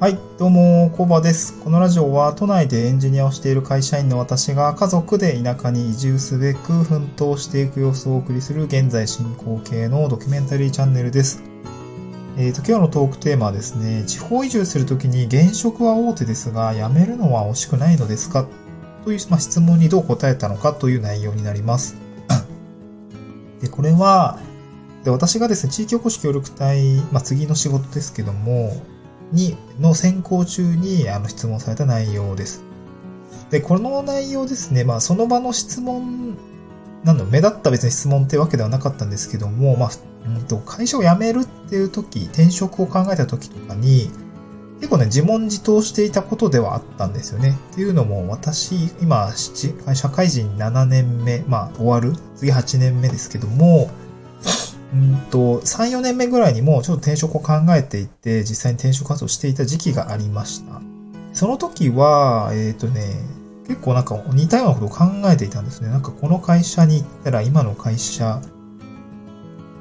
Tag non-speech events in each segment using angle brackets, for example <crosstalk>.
はい、どうも、コバです。このラジオは都内でエンジニアをしている会社員の私が家族で田舎に移住すべく奮闘していく様子をお送りする現在進行形のドキュメンタリーチャンネルです。えーと、今日のトークテーマはですね、地方移住するときに現職は大手ですが、辞めるのは惜しくないのですか？という、まあ、質問にどう答えたのか？という内容になります。で、これは、で私がですね、地域おこし協力隊、まあ、次の仕事ですけども、に、の選考中にあの質問された内容です。で、この内容ですね、まあその場の質問、なんだ、目立った別に質問ってわけではなかったんですけども、まあ、うんと、会社を辞めるっていう時、転職を考えた時とかに、結構ね、自問自答していたことではあったんですよね。っていうのも、私、今、社会人7年目、まあ終わる、次8年目ですけども、と、3、4年目ぐらいにもちょっと転職を考えていて、実際に転職活動していた時期がありました。その時は、えっ、ー、とね、結構なんか似たようなことを考えていたんですね。なんかこの会社に行ったら今の会社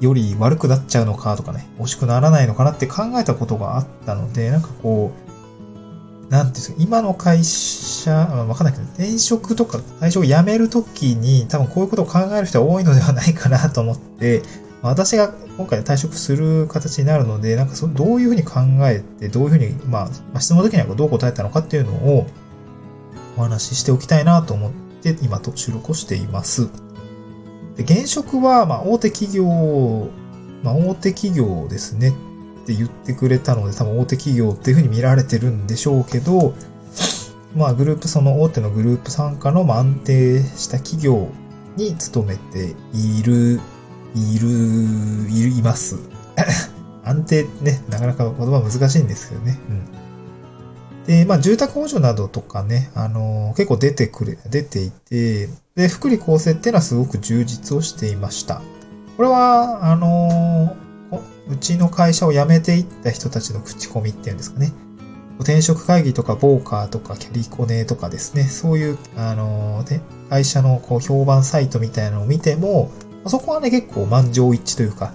より悪くなっちゃうのかとかね、惜しくならないのかなって考えたことがあったので、なんかこう、なんていうんですか、今の会社、わかんないけど、転職とか最初辞めるときに多分こういうことを考える人は多いのではないかなと思って、私が今回退職する形になるので、なんかそどういうふうに考えて、どういうふうに、まあ、質問の時にはどう答えたのかっていうのをお話ししておきたいなと思って今と収録をしています。で現職は、まあ、大手企業、まあ、大手企業ですねって言ってくれたので、多分大手企業っていうふうに見られてるんでしょうけど、まあ、グループ、その大手のグループ参加の、まあ、安定した企業に勤めているいる、いる、います。<laughs> 安定ね、なかなか言葉難しいんですけどね。うん。で、まあ、住宅補助などとかね、あのー、結構出てくれ、出ていて、で、福利厚生っていうのはすごく充実をしていました。これは、あのー、うちの会社を辞めていった人たちの口コミっていうんですかね。転職会議とか、ボーカーとか、キャリコネとかですね、そういう、あのー、ね、会社のこう評判サイトみたいなのを見ても、そこはね、結構満場一致というか、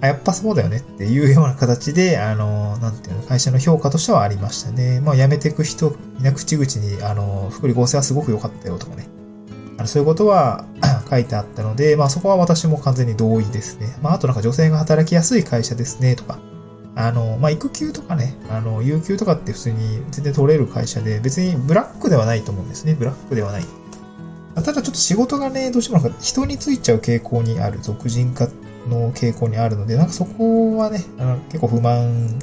やっぱそうだよねっていうような形で、あの、なんていうの、会社の評価としてはありましたね。まあ、辞めていく人、みんな口々に、あの、福利厚生はすごく良かったよとかね。あのそういうことは <clears throat> 書いてあったので、まあ、そこは私も完全に同意ですね。まあ、あとなんか女性が働きやすい会社ですね、とか。あの、まあ、育休とかね、あの、有給とかって普通に全然取れる会社で、別にブラックではないと思うんですね。ブラックではない。ただちょっと仕事がね、どうしてもなんか人についちゃう傾向にある、俗人化の傾向にあるので、なんかそこはね、あの結構不満、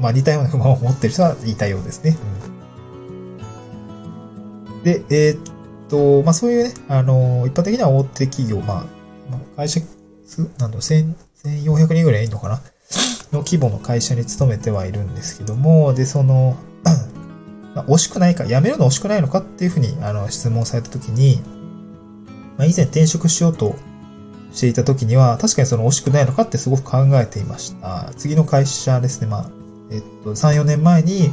まあ似たような不満を持ってる人はいたようですね。うん、で、えー、っと、まあそういうね、あの、一般的には大手企業、まあ、会社数、なんだろ、1400人ぐらいいるのかな？の規模の会社に勤めてはいるんですけども、で、その、まあ、惜しくないか、辞めるの惜しくないのかっていうふうにあの質問されたときに、まあ、以前転職しようとしていたときには、確かにその惜しくないのかってすごく考えていました。次の会社ですね、まあ、えっと、3、4年前に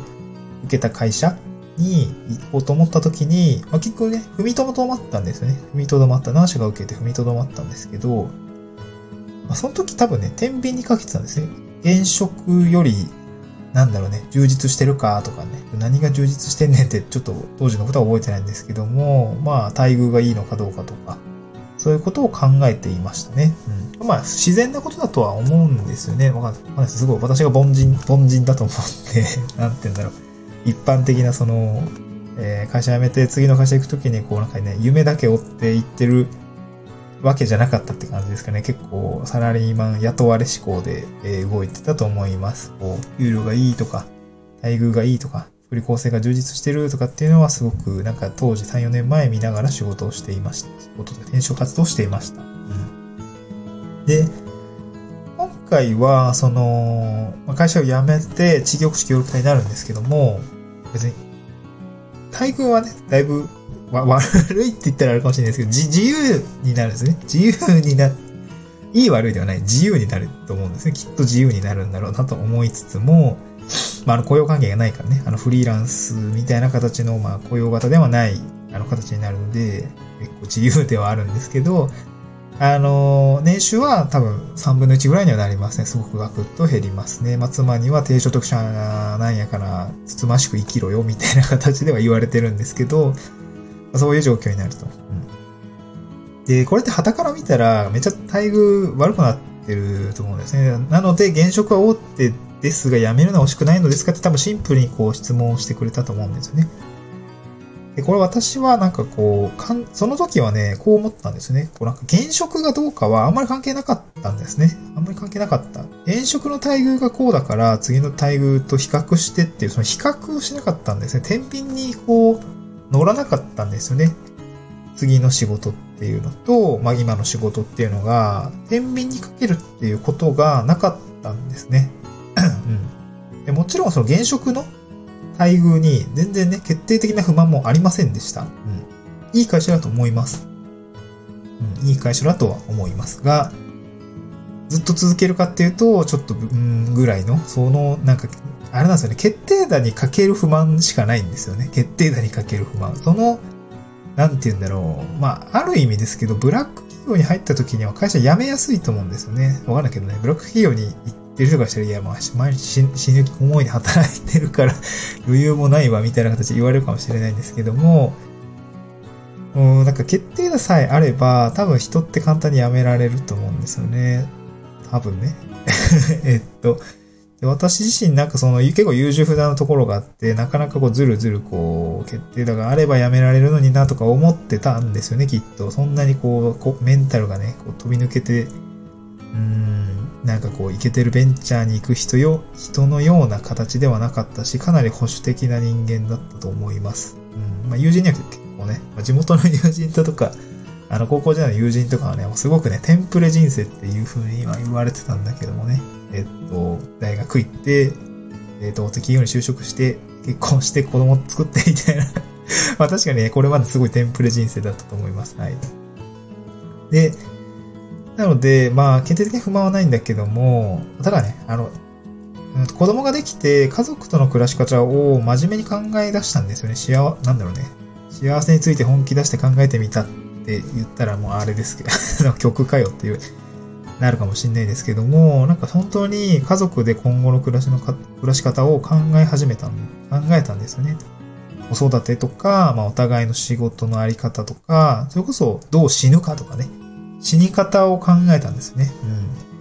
受けた会社に行こうと思ったときに、まあ、結局ね、踏みとどまったんですね。踏みとどまった。何社が受けて踏みとどまったんですけど、まあ、その時多分ね、天秤にかけてたんですね。現職よりなんだろうね、充実してるかとかね、何が充実してんねんってちょっと当時のことは覚えてないんですけども、まあ待遇がいいのかどうかとか、そういうことを考えていましたね。うん、まあ自然なことだとは思うんですよね。わかんないです。すごい私が凡人、凡人だと思って、<laughs> なんて言うんだろう。一般的なその、えー、会社辞めて次の会社行くときにこうなんかね、夢だけ追って行ってるわけじゃなかったって感じですかね。結構サラリーマン雇われ志向で、え、動いてたと思います。こう、給料がいいとか、待遇がいいとか、福利厚生が充実してるとかっていうのはすごくなんか当時3、4年前見ながら仕事をしていました。仕事で転職活動していました。うん、で、今回はその、会社を辞めて地域おこし協力隊になるんですけども、別に、待遇はね、だいぶわ、悪いって言ったらあるかもしれないですけど、自由になるんですね。自由にな、いい悪いではない、自由になると思うんですね。きっと自由になるんだろうなと思いつつも、まあ、あの、雇用関係がないからね、あの、フリーランスみたいな形の、まあ、雇用型ではない、あの、形になるので、結構自由ではあるんですけど、あの、年収は多分3分の1ぐらいにはなりますね。すごくガクッと減りますね。まあ、妻には低所得者なんやから、つつましく生きろよ、みたいな形では言われてるんですけど、そういう状況になると。うん、で、これって旗から見たら、めっちゃ待遇悪くなってると思うんですね。なので、現職は大手ですが、辞めるのは惜しくないのですかって多分シンプルにこう質問してくれたと思うんですよね。で、これ私はなんかこう、かんその時はね、こう思ったんですね。こうなんか現職がどうかはあんまり関係なかったんですね。あんまり関係なかった。現職の待遇がこうだから、次の待遇と比較してっていう、その比較をしなかったんですね。天秤にこう、乗らなかったんですよね。次の仕事っていうのと、まあ今の仕事っていうのが、天秤にかけるっていうことがなかったんですね。うん、でもちろんその現職の待遇に全然ね、決定的な不満もありませんでした。うん。いい会社だと思います。うん、いい会社だとは思いますが、ずっと続けるかっていうと、ちょっと、うん、ぐらいの、その、なんか、あれなんですよね、決定打にかける不満しかないんですよね。決定打にかける不満。その、なんて言うんだろう。まあ、ある意味ですけど、ブラック企業に入った時には会社辞めやすいと思うんですよね。わかんないけどね、ブラック企業に行ってる人がしたら、いや、まあ、毎日死ぬ思いで働いてるから、<laughs> 余裕もないわ、みたいな形で言われるかもしれないんですけども、うん、なんか決定打さえあれば、多分人って簡単に辞められると思うんですよね。多分ね。<laughs> えっと、で私自身なんかその結構優柔不断なところがあって、なかなかこうずるずるこう決定打があればやめられるのになとか思ってたんですよね、きっと。そんなにこう、こうメンタルがね、こう飛び抜けて、うーん、なんかこう、イケてるベンチャーに行く人よ、人のような形ではなかったし、かなり保守的な人間だったと思います。うん。まあ友人には結構ね、まあ、地元の友人だとか、あの、高校時代の友人とかはね、すごくね、テンプレ人生っていう風に今言われてたんだけどもね、えっと、大学行って、えっと、企業に就職して、結婚して子供作ってみたいな。<laughs> まあ確かにね、これまですごいテンプレ人生だったと思います。はい。で、なので、まあ、決定的に不満はないんだけども、ただね、あの、子供ができて家族との暮らし方を真面目に考え出したんですよね。幸、なんだろうね。幸せについて本気出して考えてみたっって言ったらもうあれですけど、<laughs> 曲かよっていう、なるかもしれないですけども、なんか本当に家族で今後の暮らしのか、暮らし方を考え始めた、考えたんですよね。子育てとか、まあお互いの仕事のあり方とか、それこそどう死ぬかとかね。死に方を考えたんですね。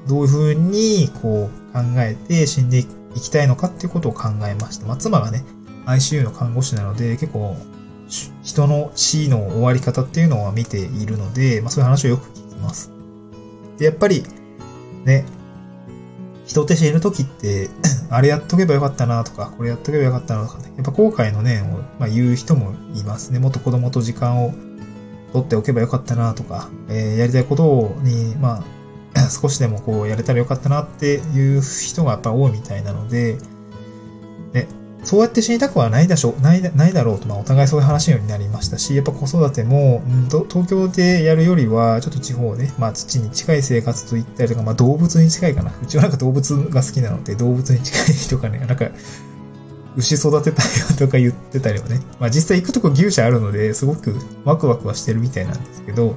うん。どういうふうに、こう、考えて死んでいきたいのかっていうことを考えました。まあ、妻がね、ICU の看護師なので、結構、人の死の終わり方っていうのは見ているので、まあ、そういう話をよく聞きます。で、やっぱり、ね、人って死ぬ時って、<clears throat> あれやっとけばよかったなとか、これやっとけばよかったなとかね、やっぱ後悔の念を、まあ、言う人もいますね。もっと子供と時間を取っておけばよかったなとか、えーやりたいことに、まあ、<clears throat> 少しでもこうやれたらよかったなっていう人がやっぱ多いみたいなので、そうやって死にたくはないだしょ、ないだないだろうと、まあお互いそういう話になりましたし、やっぱ子育ても、うんと、東京でやるよりは、ちょっと地方で、まあ土に近い生活といったりとか、まあ動物に近いかな。うちはなんか動物が好きなので、動物に近い人がね、なんか、牛育てたよとか言ってたりはね。まあ実際行くとこ牛舎あるので、すごくワクワクはしてるみたいなんですけど、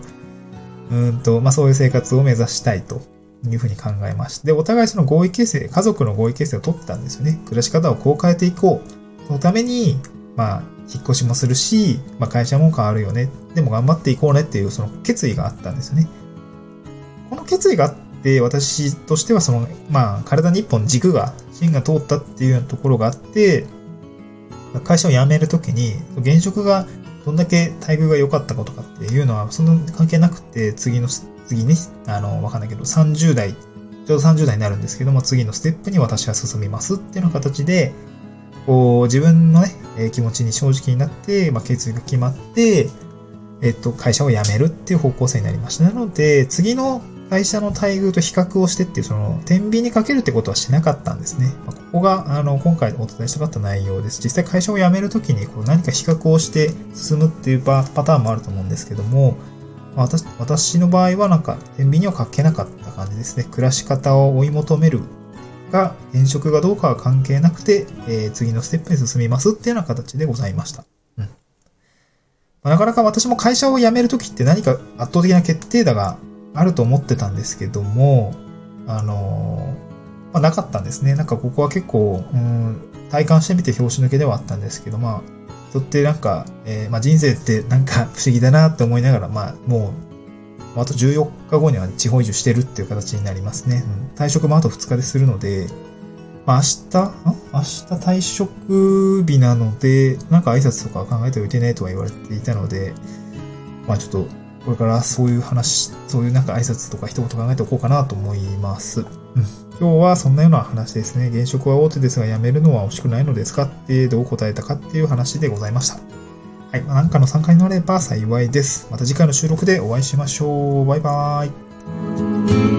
うんと、まあそういう生活を目指したいというふうに考えまして、お互いその合意形成、家族の合意形成を取ったんですよね。暮らし方をこう変えていこう。そのために、まあ、引っ越しもするし、まあ会社も変わるよね。でも頑張っていこうねっていうその決意があったんですよね。この決意があって、私としてはその、まあ、体に一本軸が、芯が通ったっていうようなところがあって、会社を辞めるときに、現職がどんだけ待遇が良かったかとかっていうのは、そんな関係なくて、次の、次に、あの、わかんないけど、30代、ちょうど30代になるんですけども、次のステップに私は進みますっていうような形で、こう、自分のね、え気持ちに正直になって、まあ、決意が決まって、えっと、会社を辞めるっていう方向性になりました。なので、次の会社の待遇と比較をしてっていう、その、天秤にかけるってことはしなかったんですね。まあここが、あの、今回お伝えしたかった内容です。実際会社を辞めるときに、こう、何か比較をして進むっていうパターンもあると思うんですけども、まあ私私の場合はなんか、天秤にはかけなかった感じですね。暮らし方を追い求めるが、転職がどうかは関係なくて、えー次のステップに進みますっていうような形でございました。うん。まあなかなか私も会社を辞めるときって何か圧倒的な決定打があると思ってたんですけども、あのー、まあ、なかったんですね。なんかここは結構、うん、体感してみて拍子抜けではあったんですけど、まあ、人ってなんか、えー、まあ人生ってなんか不思議だなって思いながら、まあもう、あと14日後には地方移住してるっていう形になりますね。うん、退職もあと2日でするので、まあ明日、明日退職日なので、なんか挨拶とか考えておいてねとは言われていたので、まあちょっと、これからそういう話、そういうなんか挨拶とか一言考えておこうかなと思います。うん。今日はそんなような話ですね。現職は大手ですが辞めるのは惜しくないのですかってどう答えたかっていう話でございました。はい。なんかの参加になれば幸いです。また次回の収録でお会いしましょう。バイバーイ。